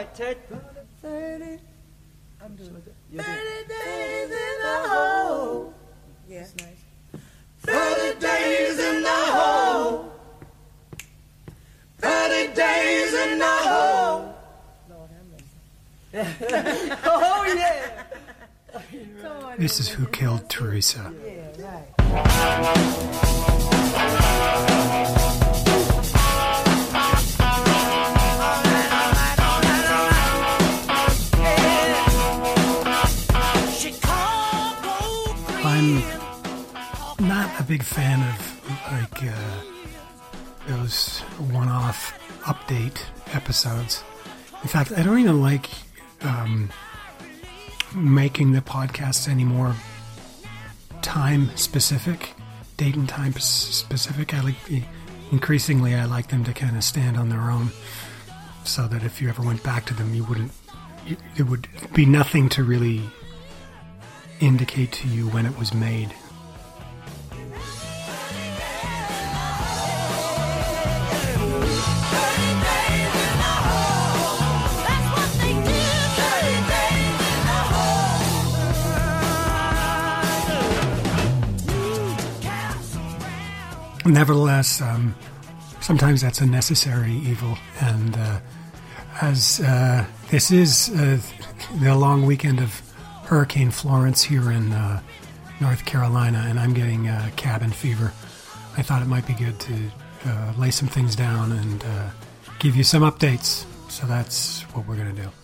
Go light, Ted. 30. I'm doing it. 30 days in the hole. Yeah. That's nice. 30 days in the hole. 30 days in the hole. Lord have mercy. oh, yeah. This is Who Killed Theresa. Yeah, right. Big fan of like uh, those one-off update episodes. In fact, I don't even like um, making the podcasts anymore time specific, date and time specific. I like increasingly I like them to kind of stand on their own, so that if you ever went back to them, you wouldn't. It would be nothing to really indicate to you when it was made. Nevertheless, um, sometimes that's a necessary evil, and uh, as uh, this is uh, the long weekend of Hurricane Florence here in uh, North Carolina, and I'm getting uh, cabin fever, I thought it might be good to uh, lay some things down and give you some updates. So that's what we're going to do.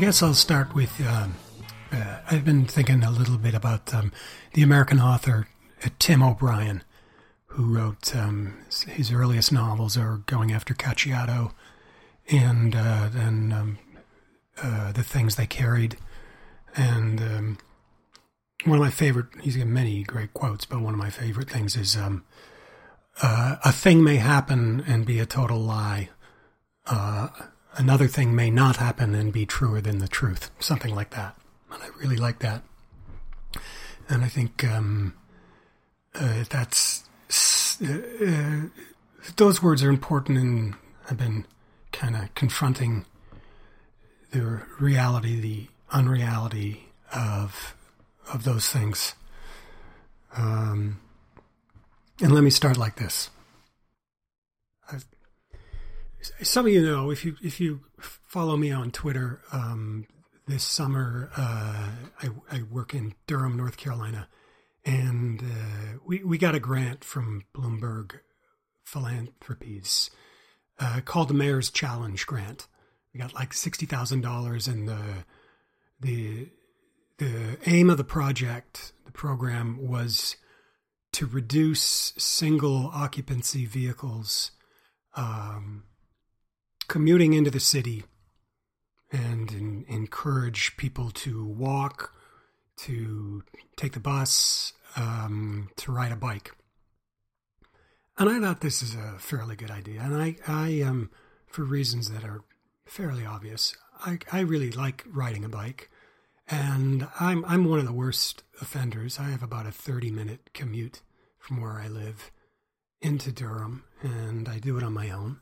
Guess I'll start with. Um, uh, I've been thinking a little bit about um, the American author uh, Tim O'Brien, who wrote um, his earliest novels are Going After Cacciato and uh, then um, uh, The Things They Carried. And um, one of my favorite, he's got many great quotes, but one of my favorite things is um, uh, A thing may happen and be a total lie uh, another thing may not happen and be truer than the truth, something like that. And I really like that. And I think um, uh, that's uh, uh, those words are important, and I've been kind of confronting the reality, the unreality of of those things. Um, and let me start like this. Some of you know if you if you follow me on Twitter, um, this summer uh, I, I work in Durham, North Carolina, and uh, we we got a grant from Bloomberg Philanthropies uh, called the Mayor's Challenge Grant. We got like sixty thousand dollars, and the the the aim of the project, the program was to reduce single occupancy vehicles um, commuting into the city and en- encourage people to walk, to take the bus, um, to ride a bike. And I thought this is a fairly good idea. And I, I um, for reasons that are fairly obvious. I, I really like riding a bike, and I'm I'm one of the worst offenders. I have about a 30 minute commute from where I live into Durham, and I do it on my own.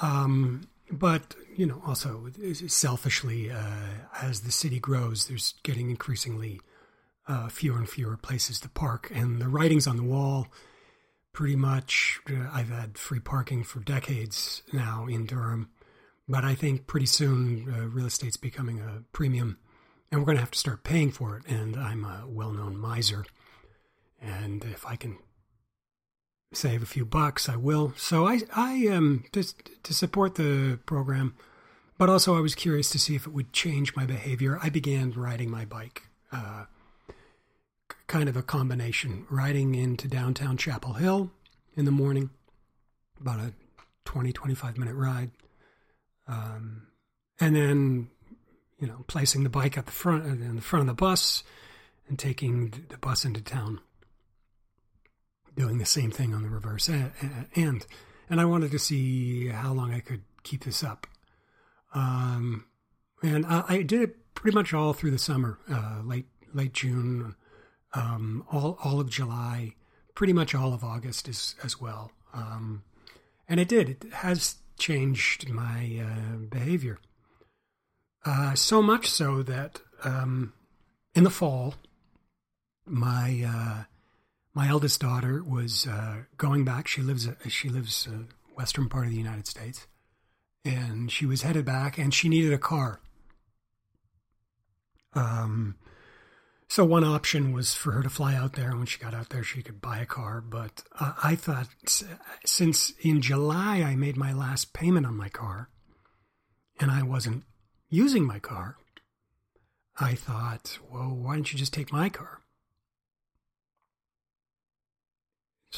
Um, but you know, also selfishly, uh, as the city grows, there's getting increasingly uh, fewer and fewer places to park, and the writings on the wall. Pretty much, uh, I've had free parking for decades now in Durham, but I think pretty soon uh, real estate's becoming a premium, and we're going to have to start paying for it. And I'm a well-known miser, and if I can save a few bucks, I will. So I, I um, to, to support the program, but also I was curious to see if it would change my behavior. I began riding my bike, uh, kind of a combination, riding into downtown Chapel Hill in the morning, about a 20, 25 minute ride. Um, and then, you know, placing the bike at the front, in the front of the bus and taking the bus into town doing the same thing on the reverse end. And I wanted to see how long I could keep this up. Um, and I, I, did it pretty much all through the summer, uh, late late June, um, all all of July, pretty much all of August as as well. Um, and it did. It has changed my uh, behavior. Uh, so much so that um, in the fall, my uh, my eldest daughter was uh, going back. She lives uh, she lives uh, western part of the United States, and she was headed back, and she needed a car. Um, so one option was for her to fly out there, and when she got out there, she could buy a car. But uh, I thought, since in July I made my last payment on my car, and I wasn't using my car, I thought, well, why don't you just take my car?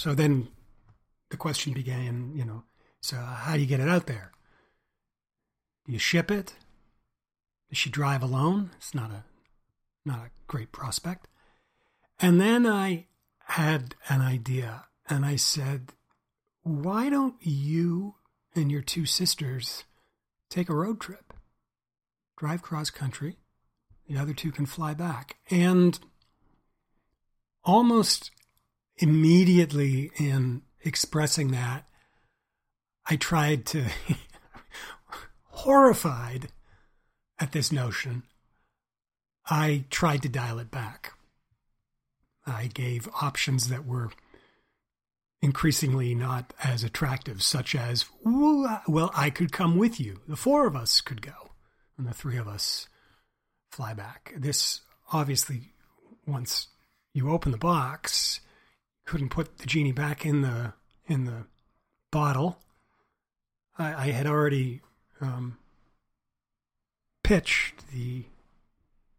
So then the question began, you know, so how do you get it out there? Do you ship it? Does she drive alone? It's not a not a great prospect. And then I had an idea and I said, why don't you and your two sisters take a road trip? Drive cross country. The other two can fly back. And almost immediately in expressing that, I tried to, horrified at this notion, I tried to dial it back. I gave options that were increasingly not as attractive, such as, uh, well, I could come with you. The four of us could go, and the three of us fly back. This obviously, once you open the box, couldn't put the genie back in the in the bottle. I, I had already um, pitched the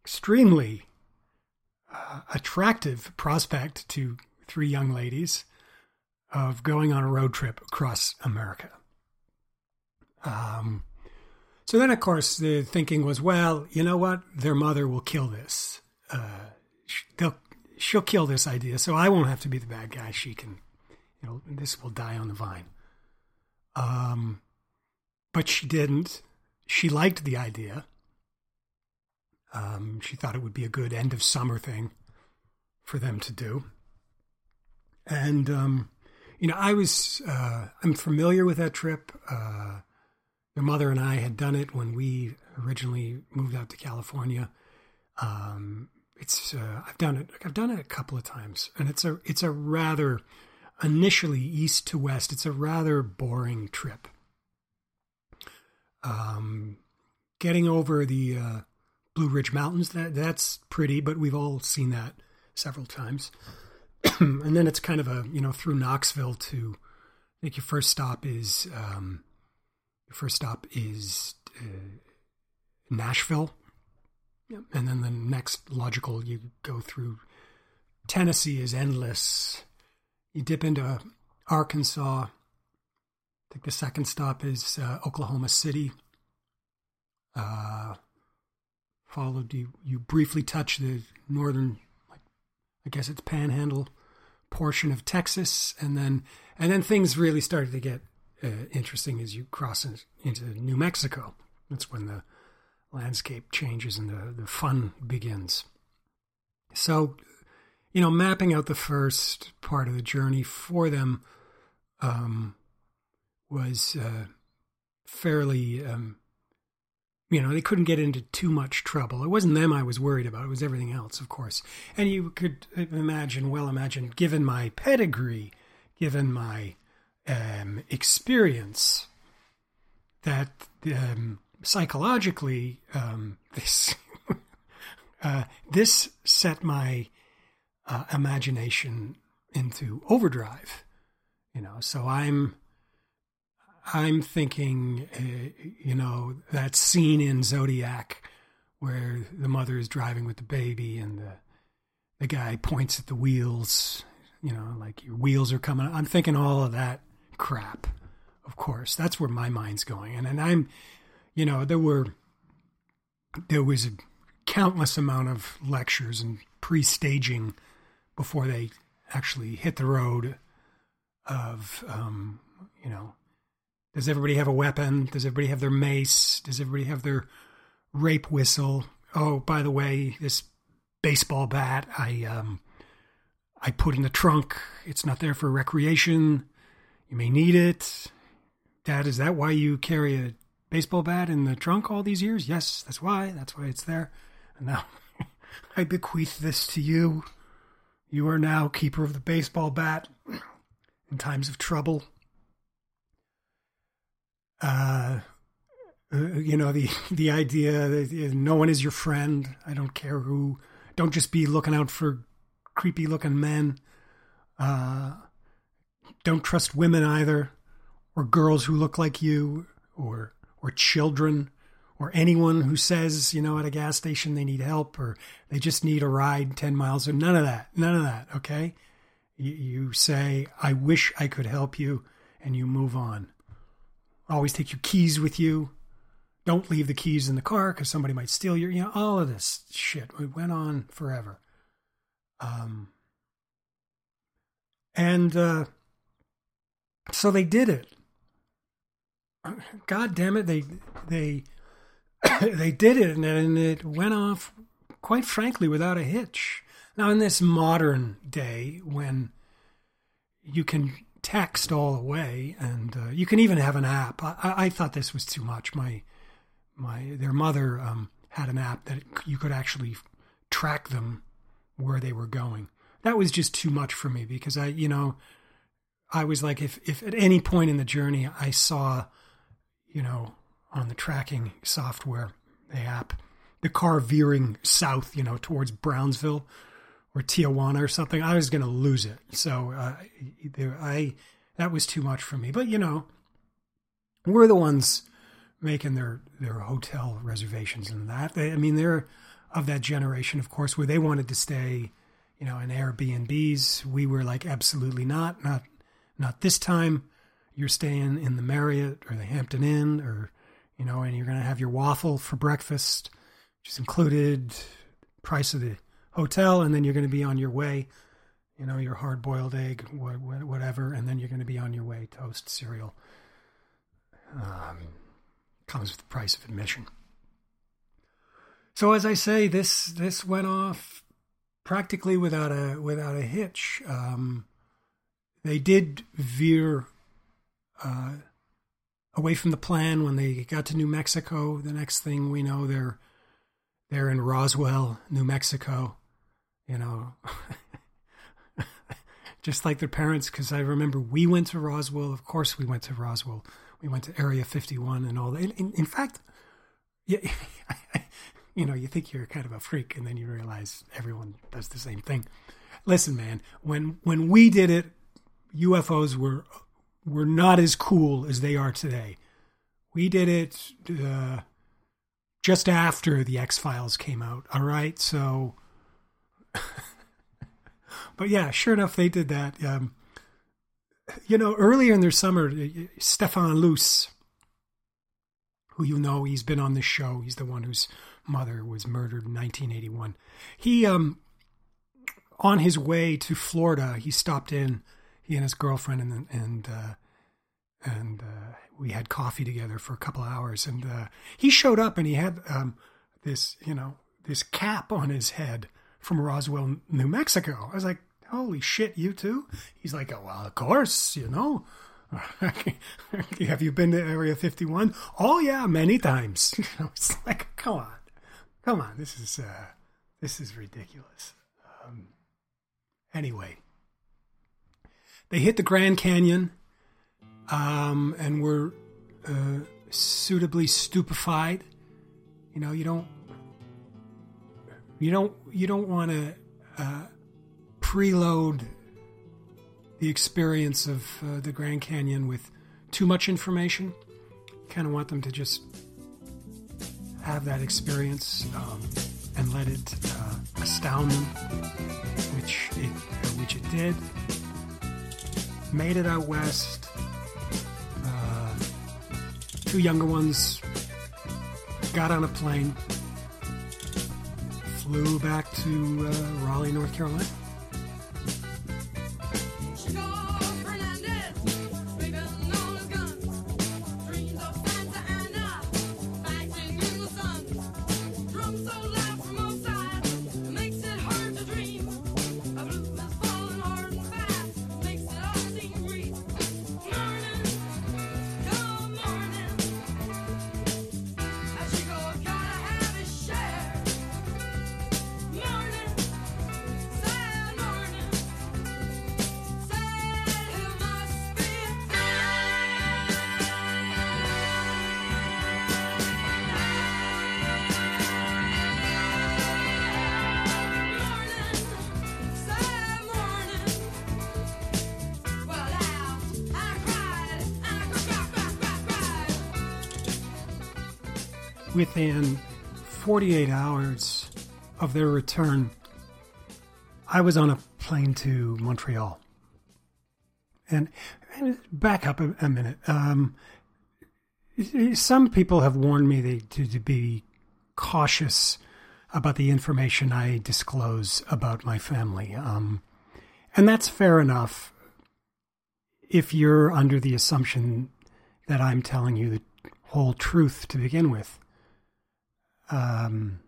extremely uh, attractive prospect to three young ladies of going on a road trip across America. Um, so then, of course, the thinking was, well, you know what? Their mother will kill this. Uh, they'll she'll kill this idea, so I won't have to be the bad guy. She can, you know, this will die on the vine. Um, but she didn't. She liked the idea. Um, she thought it would be a good end of summer thing for them to do. And um, you know, I was uh, I'm familiar with that trip. Uh, your mother and I had done it when we originally moved out to California. Um, it's uh, I've done it I've done it a couple of times, and it's a it's a rather initially east to west. It's a rather boring trip. Um, getting over the uh, Blue Ridge Mountains that that's pretty, but we've all seen that several times. and then it's kind of a you know through Knoxville to I think your first stop is um, your first stop is uh, Nashville and then the next logical, you go through Tennessee is endless. You dip into Arkansas. I think the second stop is uh, Oklahoma City. Uh, followed you, you briefly touch the northern, like, I guess it's Panhandle portion of Texas, and then and then things really started to get uh, interesting as you cross into New Mexico. That's when the landscape changes and the, the fun begins. So, you know, mapping out the first part of the journey for them um, was uh, fairly, um, you know, they couldn't get into too much trouble. It wasn't them I was worried about, it was everything else, of course. And you could imagine, well imagine, given my pedigree, given my um, experience, that um, psychologically, um, this uh, this set my uh, imagination into overdrive. You know, so I'm I'm thinking, uh, you know, that scene in Zodiac where the mother is driving with the baby and the the guy points at the wheels. You know, like your wheels are coming. I'm thinking all of that crap. Of course, that's where my mind's going, and and I'm you know, there were there was a countless amount of lectures and pre-staging before they actually hit the road of um, you know does everybody have a weapon? Does everybody have their mace? Does everybody have their rape whistle? Oh by the way this baseball bat i um i put in the trunk. It's not there for recreation. You may need it. Dad is that why you carry a baseball bat in the trunk all these years? Yes, that's why. That's why it's there. And now I bequeath this to you. You are now keeper of the baseball bat in times of trouble. Uh, uh you know the the idea that no one is your friend. I don't care who. Don't just be looking out for creepy looking men. Uh, don't trust women either, or girls who look like you, or or children or anyone who says, you know, at a gas station they need help or they just need a ride 10 miles or none of that. None of that. Okay. You, say, I wish I could help you and you move on. Always take your keys with you. Don't leave the keys in the car because somebody might steal your, you know, all of this shit. It went on forever. Um, and, uh, so they did it. God damn it, they they they did it, and it went off quite frankly without a hitch. Now, in this modern day, when you can text all the way, and uh, you can even have an app, I, I, thought this was too much. My my their mother um, had an app that you could actually track them where they were going. That was just too much for me because I, you know, I was like, if if at any point in the journey I saw you know, on the tracking software, the app, the car veering south, you know, towards Brownsville or Tijuana or something, I was going to lose it. So uh, I that was too much for me. But you know, we're the ones making their their hotel reservations and that. They, I mean, they're of that generation, of course, where they wanted to stay, you know, in Airbnbs. We were like, absolutely not, not not this time you're staying in the Marriott or the Hampton Inn or you know, and you're going to have your waffle for breakfast, which is included price of the hotel, and then you're going to be on your way. You know, your hard boiled egg, whatever, and then you're going to be on your way. Toast, cereal. Um, comes with the price of admission. So as I say, this this went off practically without a without a hitch. Um, they did veer uh, away from the plan when they got to New Mexico. The next thing we know, they're they're in Roswell, New Mexico. You know, just like their parents. Because I remember we went to Roswell. Of course, we went to Roswell. We went to Area 51 and all that. In, in fact, yeah, you know, you think you're kind of a freak, and then you realize everyone does the same thing. Listen, man, when when we did it, UFOs were were not as cool as they are today. We did it uh, just after the X Files came out. All right, so, but yeah, sure enough, they did that. Um, you know, earlier in their summer, Stefan Luce, who you know, he's been on this show. He's the one whose mother was murdered in 1981. He, um, on his way to Florida, he stopped in he and his girlfriend and and uh, and uh, we had coffee together for a couple hours. And uh, he showed up, and he had um, this, you know, this cap on his head from Roswell, New Mexico. I was like, "Holy shit, you too?" He's like, oh, "Well, of course, you know." Have you been to Area 51? Oh yeah, many times. it's like, come on, come on. This is uh, this is ridiculous. Um, anyway, they hit the Grand Canyon, um, and were uh, suitably stupefied. You know, you don't, you don't, you don't want to uh, preload the experience of uh, the Grand Canyon with too much information. Kind of want them to just have that experience um, and let it uh, astound them, which it which it did. Made it out west. Uh, two younger ones got on a plane, flew back to uh, Raleigh, North Carolina. 48 hours of their return, I was on a plane to Montreal. And, back up a, a minute. Um, some people have warned me to, to be cautious about the information I disclose about my family. Um, and that's fair enough if you're under the assumption that I'm telling you the whole truth to begin with. Um,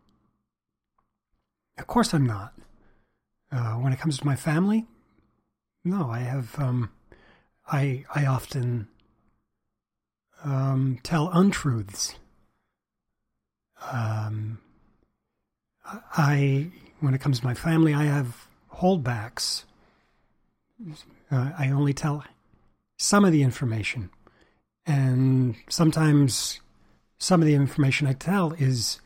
of course, I'm not. Uh, when it comes to my family, no, I have. Um, I I often um, tell untruths. Um, I when it comes to my family, I have holdbacks. Uh, I only tell some of the information, and sometimes some of the information I tell is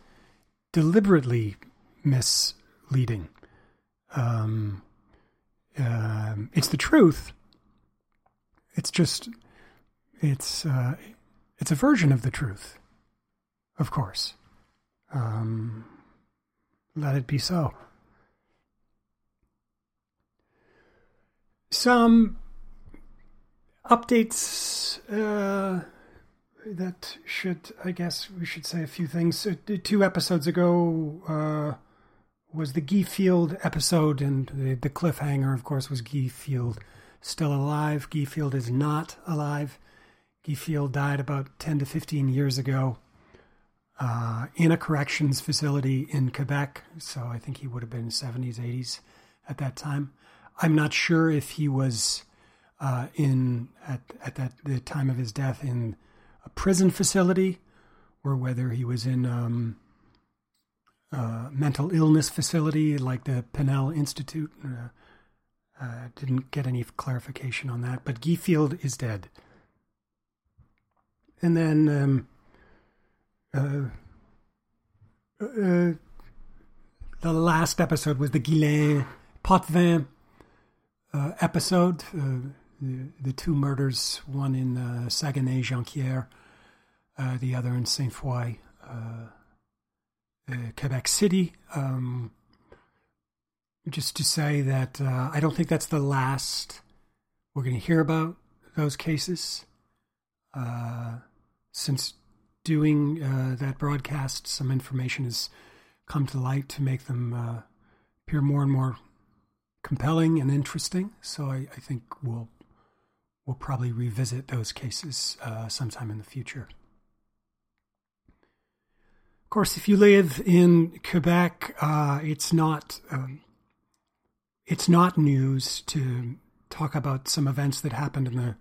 deliberately misleading. Um, uh, it's the truth. It's just it's uh, it's a version of the truth, of course. Um, let it be so. Some updates. Uh, that should, I guess, we should say a few things. two episodes ago uh, was the Guy Field episode, and the, the, cliffhanger, of course, was Guy Field still alive. Guy Field is not alive. Guy Field died about 10 to 15 years ago uh, in a corrections facility in Quebec. So I think he would have been 70s, 80s at that time. I'm not sure if he was uh, in at at that the time of his death in a prison facility or whether he was in um, a mental illness facility like the Pinel Institute. Uh, uh, didn't get any clarification on that, but Guy Field is dead. And then um, uh, uh the last episode was the Guylaine Potvin uh, episode. The, two murders, one in uh, Saguenay, Jonquière, uh, the other in Saint Foy, uh, uh, Quebec City. Um, just to say that uh, I don't think that's the last we're going to hear about those cases. Since doing that broadcast, some information has come to light to make them appear more and more compelling and interesting. So I, I think we'll we'll probably revisit those cases uh, sometime in the future. Of course, if you live in Quebec, uh, it's not um, it's not news to talk about some events that happened in the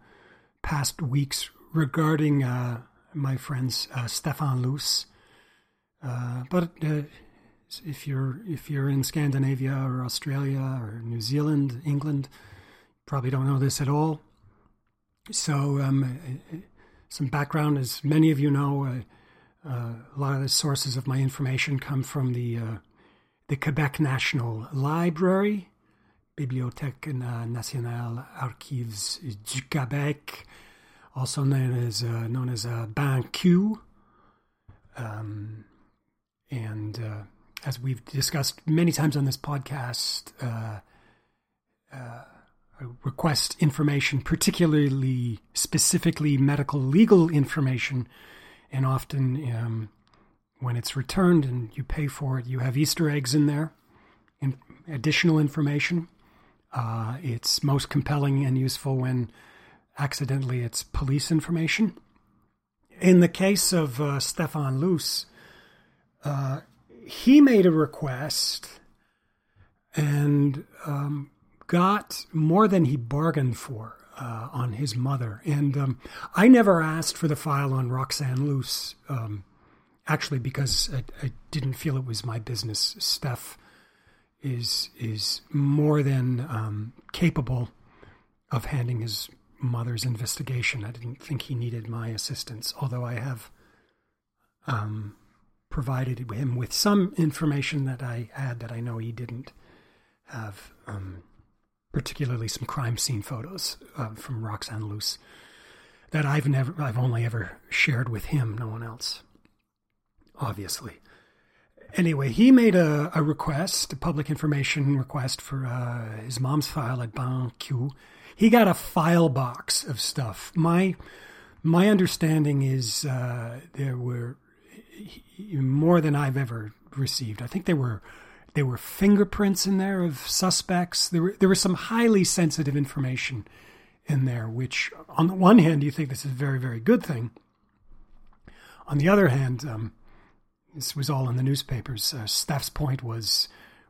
past weeks regarding uh, my friends uh, Stefan Luce. Uh, but uh, if you're if you're in Scandinavia or Australia or New Zealand, England, probably don't know this at all. So, um, some background, as many of you know, uh, uh, a lot of the sources of my information come from the uh, the Quebec National Library, Bibliothèque Nationale Archives du Québec, also known as uh, known as uh, BANQ. Um, and uh, as we've discussed many times on this podcast, uh, uh, request information, particularly specifically medical legal information, and often um, when it's returned and you pay for it, you have Easter eggs in there, additional information. Uh, it's most compelling and useful when accidentally it's police information. In the case of uh, Stefan Luce, uh, he made a request and um, got more than he bargained for uh, on his mother. And um, I never asked for the file on Roxanne Luce, um, actually, because I, I, didn't feel it was my business. Steph is is more than um, capable of handling his mother's investigation. I didn't think he needed my assistance, although I have um, provided him with some information that I had that I know he didn't have. Um, particularly some crime scene photos uh, from Roxanne Luce that I've never, I've only ever shared with him, no one else, obviously. Anyway, he made a, a request, a public information request for uh, his mom's file at BanQ. He got a file box of stuff. My my understanding is uh, there were more than I've ever received. I think there were there were fingerprints in there of suspects. There were, there was some highly sensitive information in there, which, on the one hand, you think this is a very, very good thing. On the other hand, um, this was all in the newspapers. Uh, Steph's point was,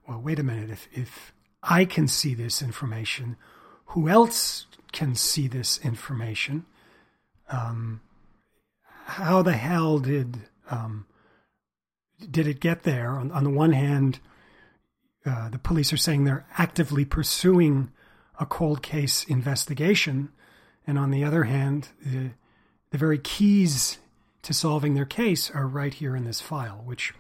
well, wait a minute. If, if I can see this information, who else can see this information? Um, how the hell did um, did it get there? On, on the one hand, uh, the police are saying they're actively pursuing a cold case investigation, and on the other hand, the, the very keys to solving their case are right here in this file. Which,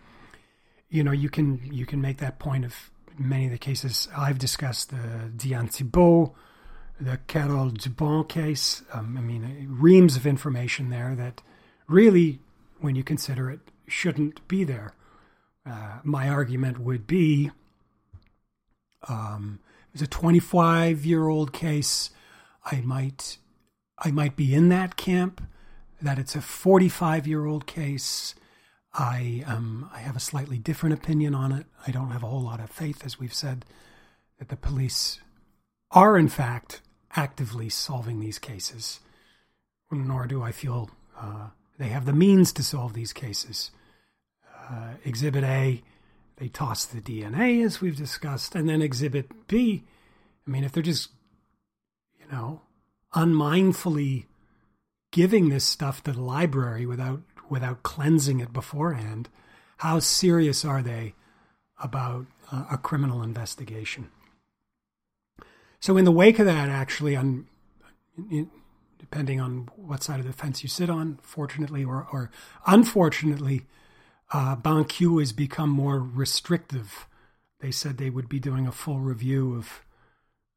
you know, you can you can make that point of many of the cases I've discussed: the Diane Thibault, the Carole Dubon case. Um, I mean, reams of information there that really, when you consider it, shouldn't be there. Uh, my argument would be um, it was a 25 year old case. I might, I might be in that camp. That it's a 45 year old case. I um, I have a slightly different opinion on it. I don't have a whole lot of faith, as we've said, that the police are in fact actively solving these cases. Nor do I feel uh, they have the means to solve these cases. Uh, Exhibit A they toss the DNA, as we've discussed, and then Exhibit B. I mean, if they're just, you know, unmindfully giving this stuff to the library without without cleansing it beforehand, how serious are they about uh, a criminal investigation? So, in the wake of that, actually, on in, depending on what side of the fence you sit on, fortunately or, or unfortunately, uh, BanQ has become more restrictive. They said they would be doing a full review of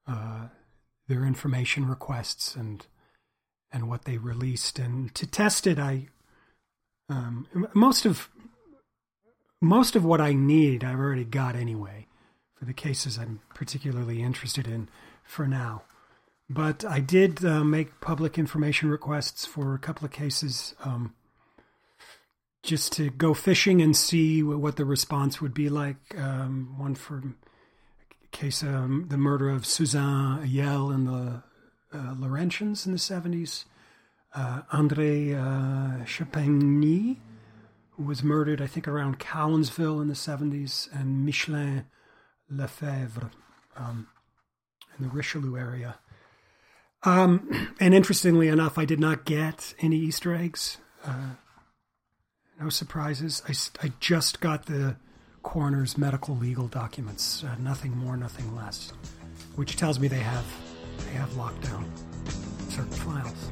uh, their information requests and and what they released. And to test it, I um, most of most of what I need I've already got anyway for the cases I'm particularly interested in for now. But I did uh, make public information requests for a couple of cases. Um, just to go fishing and see what the response would be like. Um, one for case um, the murder of Suzanne Ayel in the uh, Laurentians in the 70s, uh, Andre uh, who was murdered, I think, around Cowansville in the 70s, and Michelin Lefebvre um, in the Richelieu area. Um, and interestingly enough, I did not get any Easter eggs. Uh, no surprises. I, I just got the coroner's medical legal documents. Uh, nothing more, nothing less. Which tells me they have they have locked down certain files.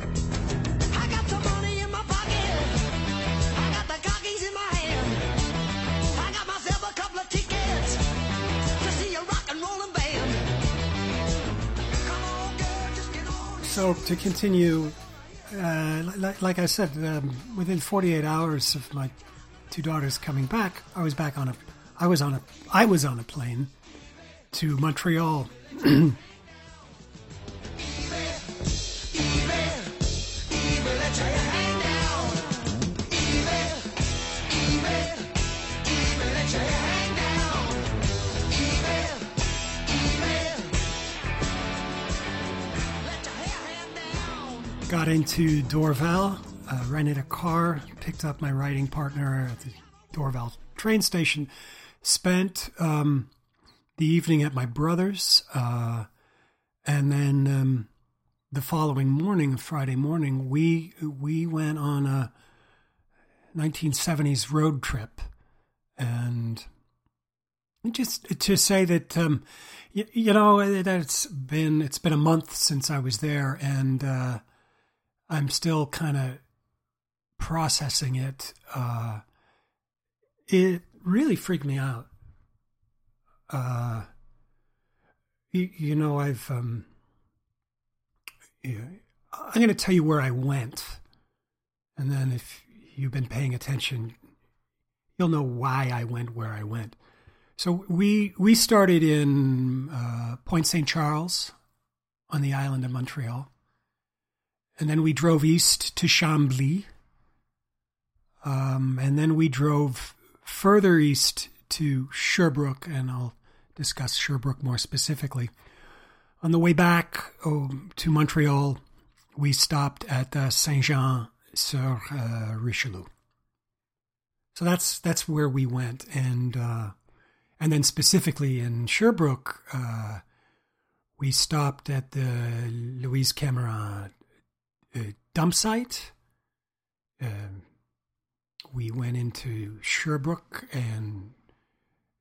I got the money in my pocket. I got the cookies in my hand. I got myself a couple of tickets to see a rock and rolling band. On, girl, so to continue, uh, like, like, I said, um, within 48 hours of my two daughters coming back, I was back on a, I was on a, I was on a plane to Montreal. got into Dorval, uh, rented a car, picked up my writing partner at the Dorval train station, spent um, the evening at my brother's, uh, and then um, the following morning, Friday morning, we we went on a 1970s road trip, and just to say that um, you, you, know that it's been it's been a month since I was there, and uh, I'm still kind of processing it. Uh, it really freaked me out. Uh, you, you know, I've, um, I'm going to tell you where I went. And then if you've been paying attention, you'll know why I went where I went. So we, we started in uh, Point St. Charles on the island of Montreal. And then we drove east to Chambly. Um, and then we drove further east to Sherbrooke, and I'll discuss Sherbrooke more specifically. On the way back oh, to Montreal, we stopped at uh, Saint Jean sur uh, Richelieu. So that's that's where we went, and uh, and then specifically in Sherbrooke, uh, we stopped at the Louise Camirand dump site. Um, we went into Sherbrooke and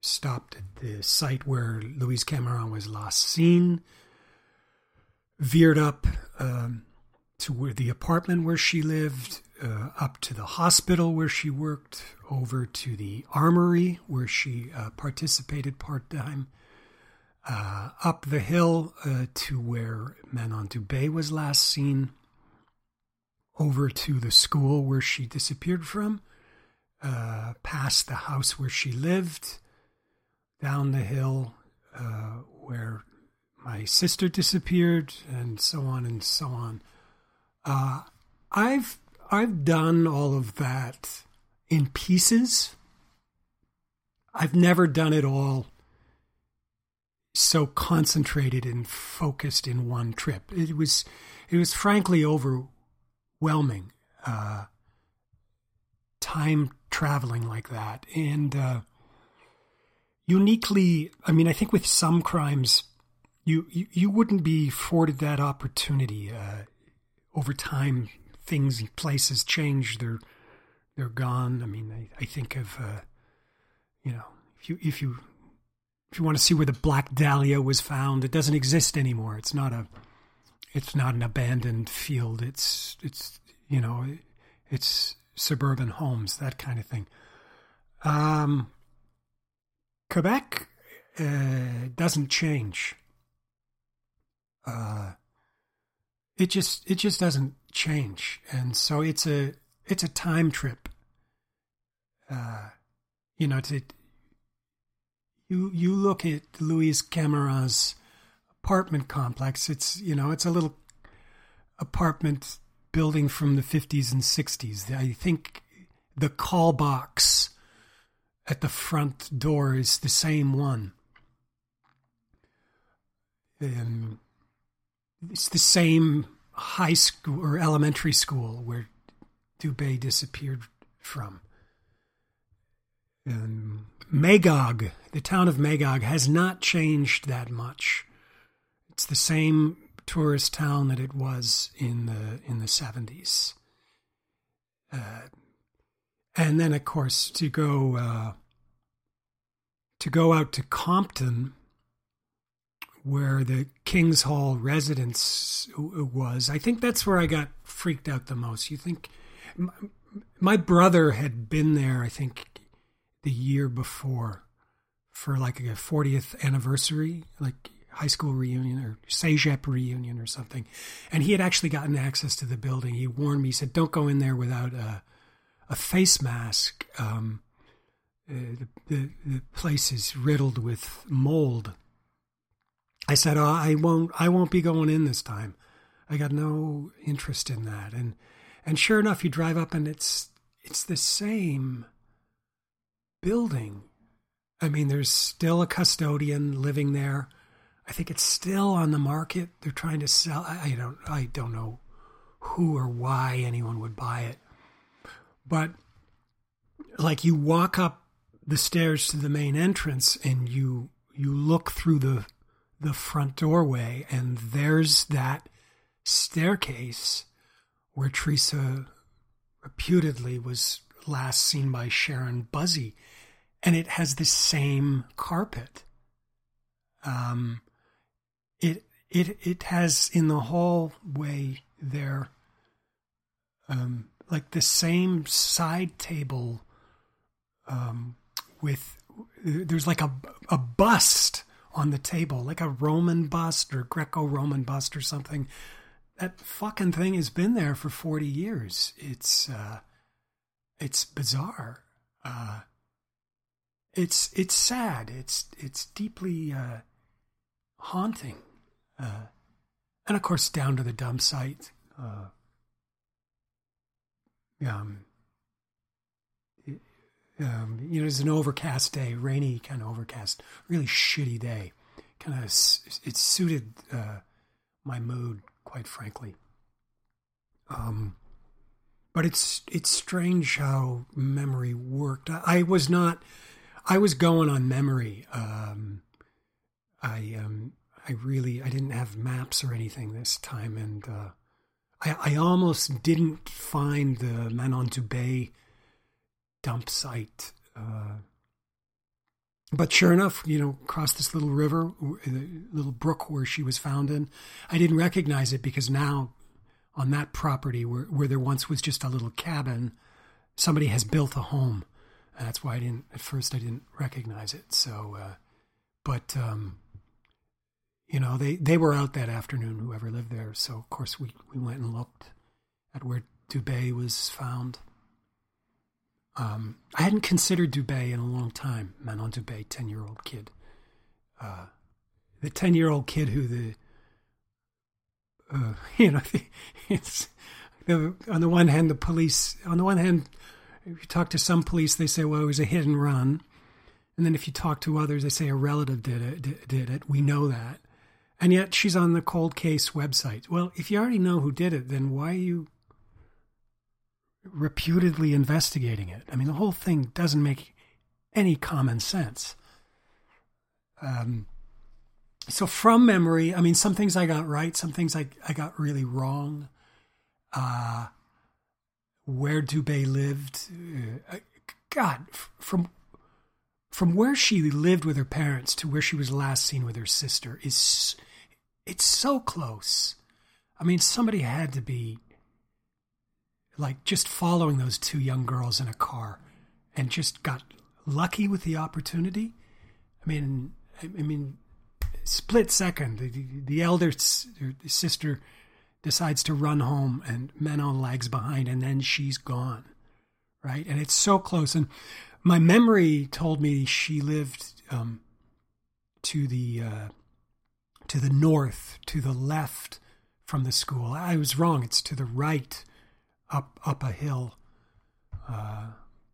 stopped at the site where Louise Camirand was last seen. Veered up um, to where the apartment where she lived, uh, up to the hospital where she worked, over to the armory where she uh, participated part time, uh, up the hill uh, to where Manon Dubé was last seen over to the school where she disappeared from, uh, past the house where she lived, down the hill uh, where my sister disappeared, and so on and so on. Uh, I've I've done all of that in pieces. I've never done it all so concentrated and focused in one trip. It was it was frankly over overwhelming uh, time traveling like that. And uh, uniquely, I mean, I think with some crimes, you, you, you wouldn't be afforded that opportunity. Uh, over time, things, and places change. They're they're gone. I mean, I, I think of uh, you know, if you if you if you want to see where the Black Dahlia was found, it doesn't exist anymore. It's not a it's not an abandoned field. It's it's you know it's suburban homes that kind of thing. Um, Quebec uh, doesn't change. Uh, it just it just doesn't change, and so it's a it's a time trip. Uh, you know, to you you look at Louise Camirand's apartment complex. It's you know it's a little apartment building from the 50s and 60s. I think the call box at the front door is the same one. Um, it's the same high school or elementary school where Dubé disappeared from. And Magog, the town of Magog, has not changed that much. It's the same tourist town that it was in the in the seventies. Uh, and then, of course, to go uh, to go out to Compton, where the King's Hall residence was. I think that's where I got freaked out the most. You think my brother had been there? I think the year before for like a 40th anniversary, like high school reunion or CEGEP reunion or something. And he had actually gotten access to the building. He warned me, he said, don't go in there without a, a face mask. Um, uh, the, the, the, place is riddled with mold. I said, oh, I won't, I won't be going in this time. I got no interest in that. And, and sure enough, you drive up and it's, it's the same building. I mean, there's still a custodian living there. I think it's still on the market. They're trying to sell. I don't. I don't know who or why anyone would buy it, but like you walk up the stairs to the main entrance and you you look through the the front doorway and there's that staircase where Theresa reputedly was last seen by Sharon Buzzy and it has the same carpet um it it it has in the hallway there um, like the same side table um, with there's like a a bust on the table like a roman bust or greco-roman bust or something. That fucking thing has been there for 40 years. It's uh it's bizarre. Uh it's it's sad. It's it's deeply uh haunting uh, and of course, down to the dump site. Uh, um, um, you know, it's an overcast day, rainy, kind of overcast, really shitty day. Kind of, it suited uh, my mood, quite frankly. Um, but it's it's strange how memory worked. I, I was not, I was going on memory. Um, I um, I really I didn't have maps or anything this time, and uh, I, I almost didn't find the Manon Dubé dump site. Uh, but sure enough, you know, across this little river, the little brook where she was found in, I didn't recognize it because now on that property where, where there once was just a little cabin, somebody has built a home. And that's why I didn't, at first, I didn't recognize it. So, uh, but, um, you know, they, they were out that afternoon, whoever lived there. So, of course, we, we went and looked at where Dubé was found. Um, I hadn't considered Dubé in a long time. Manon Dubé, 10 year old kid. Uh, the 10 year old kid who the, uh, you know, it's the, on the one hand, the police, on the one hand, if you talk to some police, they say, well, it was a hit and run. And then if you talk to others, they say a relative did it. Did it. We know that. And yet she's on the cold case website. Well, if you already know who did it, then why are you reputedly investigating it? I mean, the whole thing doesn't make any common sense. Um, so from memory, I mean, some things I got right, some things I, I got really wrong. Uh, where Dubé lived, uh, God, from from where she lived with her parents to where she was last seen with her sister is it's so close. I mean, somebody had to be like just following those two young girls in a car and just got lucky with the opportunity. I mean, I, mean, split second, the, the elder sister decides to run home and Manon lags behind and then she's gone. Right. And it's so close. And my memory told me she lived um, to the uh, to the north, to the left from the school. I was wrong. It's to the right, up up a hill. Uh,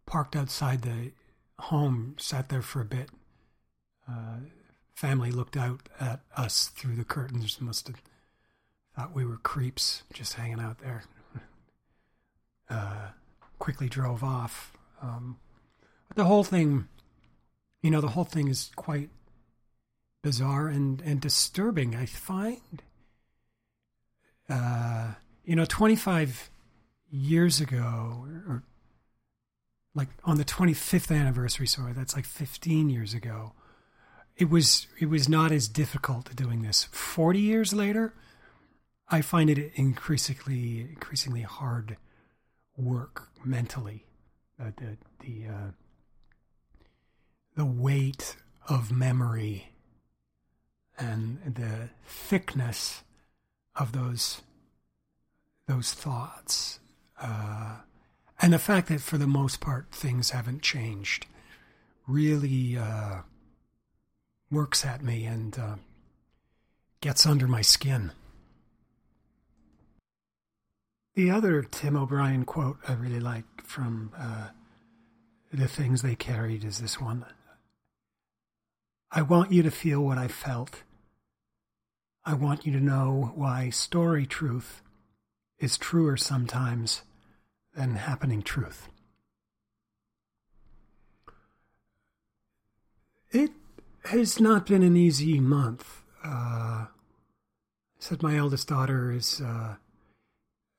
parked outside the home, sat there for a bit. Uh, family looked out at us through the curtains. Must have thought we were creeps just hanging out there. Uh, quickly drove off. Um, the whole thing, you know, the whole thing is quite bizarre and, and disturbing, I find. Uh, you know, 25 years ago, or like on the 25th anniversary, sorry, that's like 15 years ago. It was it was not as difficult doing this. 40 years later, I find it increasingly increasingly hard work mentally. Uh, the the uh, the weight of memory and the thickness of those those thoughts uh, and the fact that for the most part things haven't changed really uh, works at me and uh, gets under my skin. The other Tim O'Brien quote I really like from uh, the things they carried is this one I want you to feel what I felt. I want you to know why story truth is truer sometimes than happening truth. It has not been an easy month. Uh, I said my eldest daughter is uh,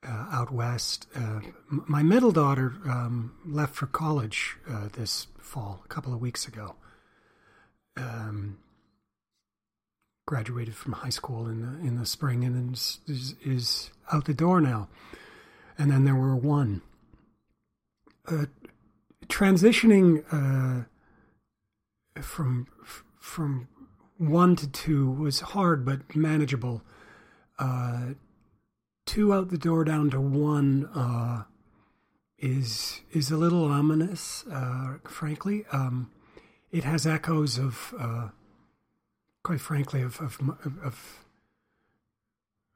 uh, out west. Uh, my middle daughter um, left for college uh, this fall, a couple of weeks ago. Um, graduated from high school in the in the spring and is, is, is out the door now. And then there were one. Uh, transitioning uh, from from one to two was hard but manageable. Uh, two out the door down to one uh, is is a little ominous, uh, frankly. Um, it has echoes of, uh, quite frankly, of of, of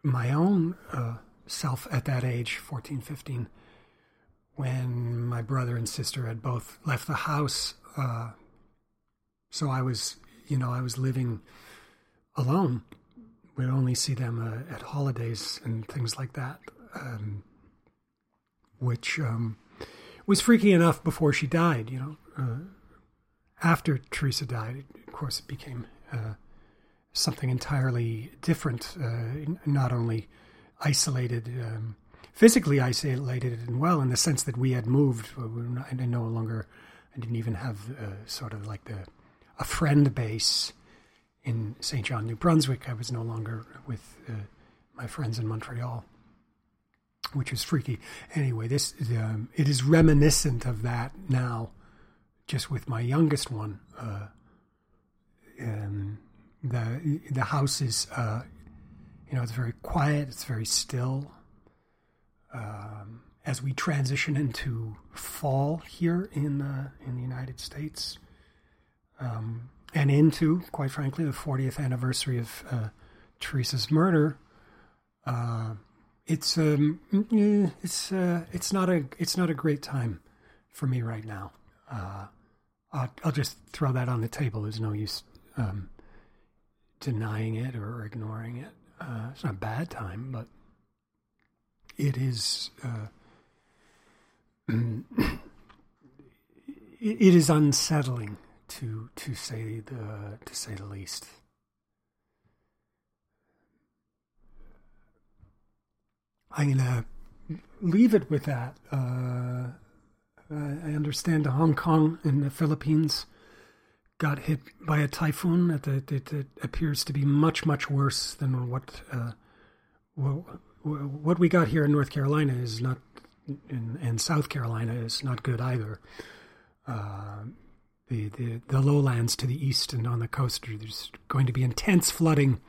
my own uh, self at that age, 14, 15, when my brother and sister had both left the house. Uh, so I was, you know, I was living alone. We'd only see them uh, at holidays and things like that, um, which um, was freaky enough before she died, you know. After Theresa died, of course, it became uh, something entirely different, uh, not only isolated, um, physically isolated and well, in the sense that we had moved. I no longer, I didn't even have uh, sort of like the a friend base in St. John, New Brunswick. I was no longer with uh, my friends in Montreal, which was freaky. Anyway, this um, it is reminiscent of that now, just with my youngest one. Uh, um, the the house is uh, you know, it's very quiet, it's very still. Um, as we transition into fall here in the, in the United States, um, and into, quite frankly, the 40th anniversary of uh, Theresa's murder, uh, it's um, mm, it's uh, it's not a it's not a great time for me right now. Uh, I'll, I'll, just throw that on the table. There's no use um, denying it or ignoring it. Uh, it's not a bad time, but it is. Uh, it is unsettling to to say the to say the least. I'm gonna leave it with that. Uh, I understand Hong Kong and the Philippines got hit by a typhoon that, appears to be much much worse than what uh, what we got here in North Carolina is not, in, and South Carolina is not good either. Uh, the, the the lowlands to the east and on the coast there's going to be intense flooding,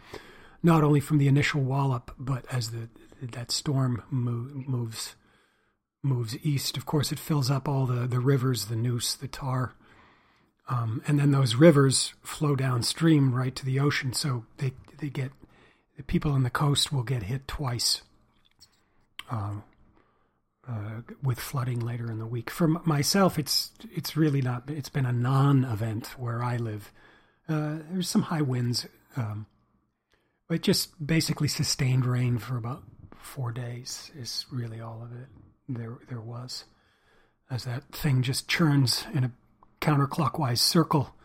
not only from the initial wallop but as the that storm move, moves moves east. Of course, it fills up all the the rivers, the Neuse, the Tar um, and then those rivers flow downstream right to the ocean. So they they get the people on the coast will get hit twice um, uh, with flooding later in the week. For myself, it's it's really not. It's been a non-event where I live. Uh, there's some high winds, um, It just basically sustained rain for about four days is really all of it there there was. As that thing just churns in a counterclockwise circle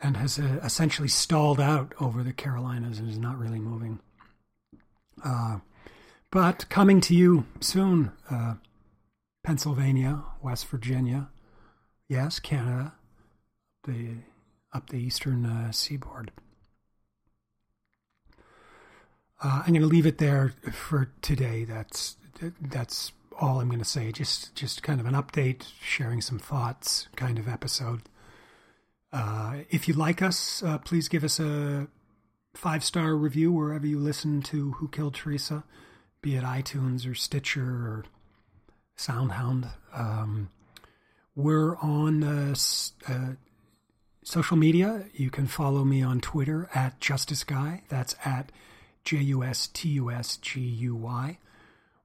and has uh, essentially stalled out over the Carolinas and is not really moving. Uh, but coming to you soon, uh, Pennsylvania, West Virginia, yes, Canada, the up the eastern uh, seaboard. Uh, I'm going to leave it there for today. That's that's all I'm going to say. Just just kind of an update, sharing some thoughts, kind of episode. Uh, if you like us, uh, please give us a five star review wherever you listen to Who Killed Theresa, be it iTunes or Stitcher or SoundHound. Um, we're on uh, uh, social media. You can follow me on Twitter at Justice Guy. That's at J U S T U S G U Y.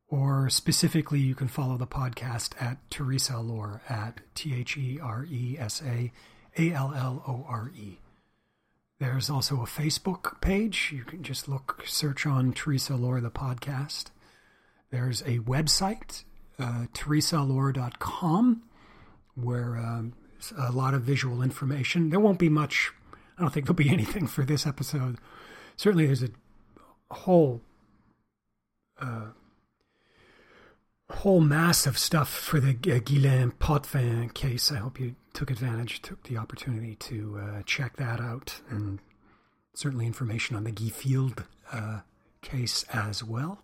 Or specifically, you can follow the podcast at Theresa Allore at T H E R E S A a L L O R E. There's also a Facebook page. You can just look, search on Theresa Allore, the podcast. There's a website, uh, theresaallore.com, where um, a lot of visual information. There won't be much, I don't think there'll be anything for this episode. Certainly, there's a whole uh, whole mass of stuff for the Guylaine Potvin case. I hope you took advantage, took the opportunity to uh, check that out, and certainly information on the Guy Field uh, case as well.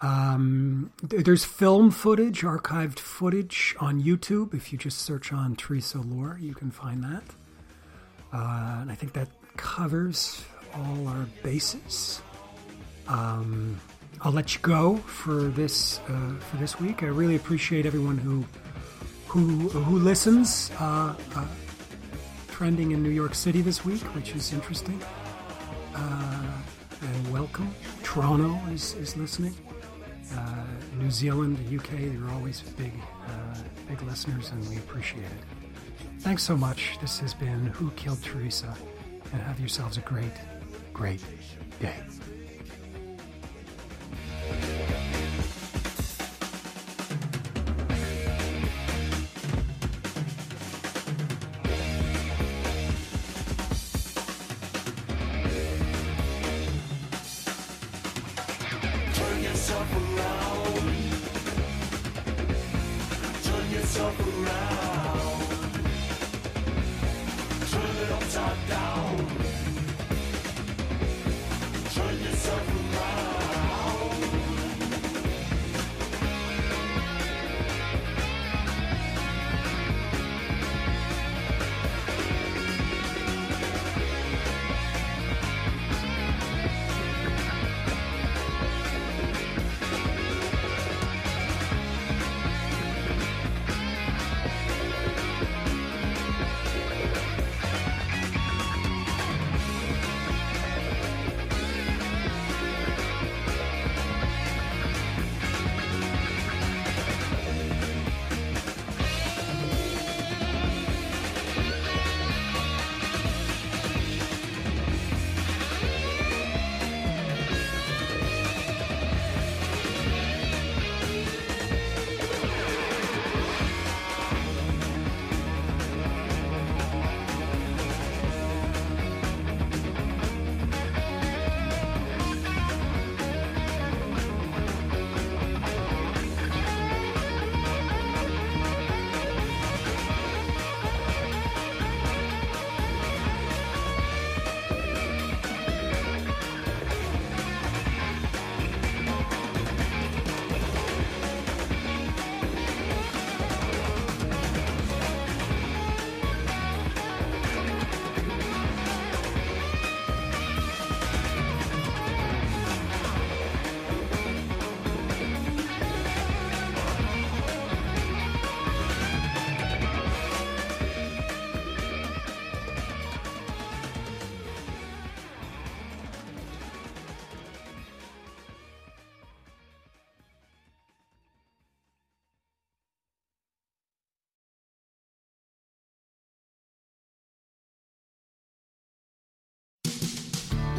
Um, there's film footage, archived footage on YouTube. If you just search on Theresa Allore, you can find that. Uh, and I think that covers all our bases. Um, I'll let you go for this uh, for this week. I really appreciate everyone who who who listens. Uh, uh, trending in New York City this week, which is interesting. Uh, and welcome. Toronto is, is listening. Uh, New Zealand, the UK, they're always big uh, big listeners, and we appreciate it. Thanks so much. This has been Who Killed Theresa, and have yourselves a great, great day.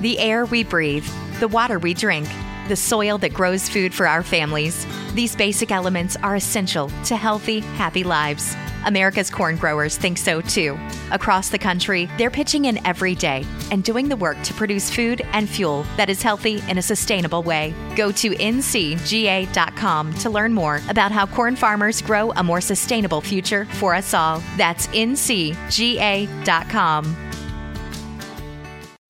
The air we breathe, the water we drink, the soil that grows food for our families. These basic elements are essential to healthy, happy lives. America's corn growers think so too. Across the country, they're pitching in every day and doing the work to produce food and fuel that is healthy in a sustainable way. Go to ncga.com to learn more about how corn farmers grow a more sustainable future for us all. That's ncga.com.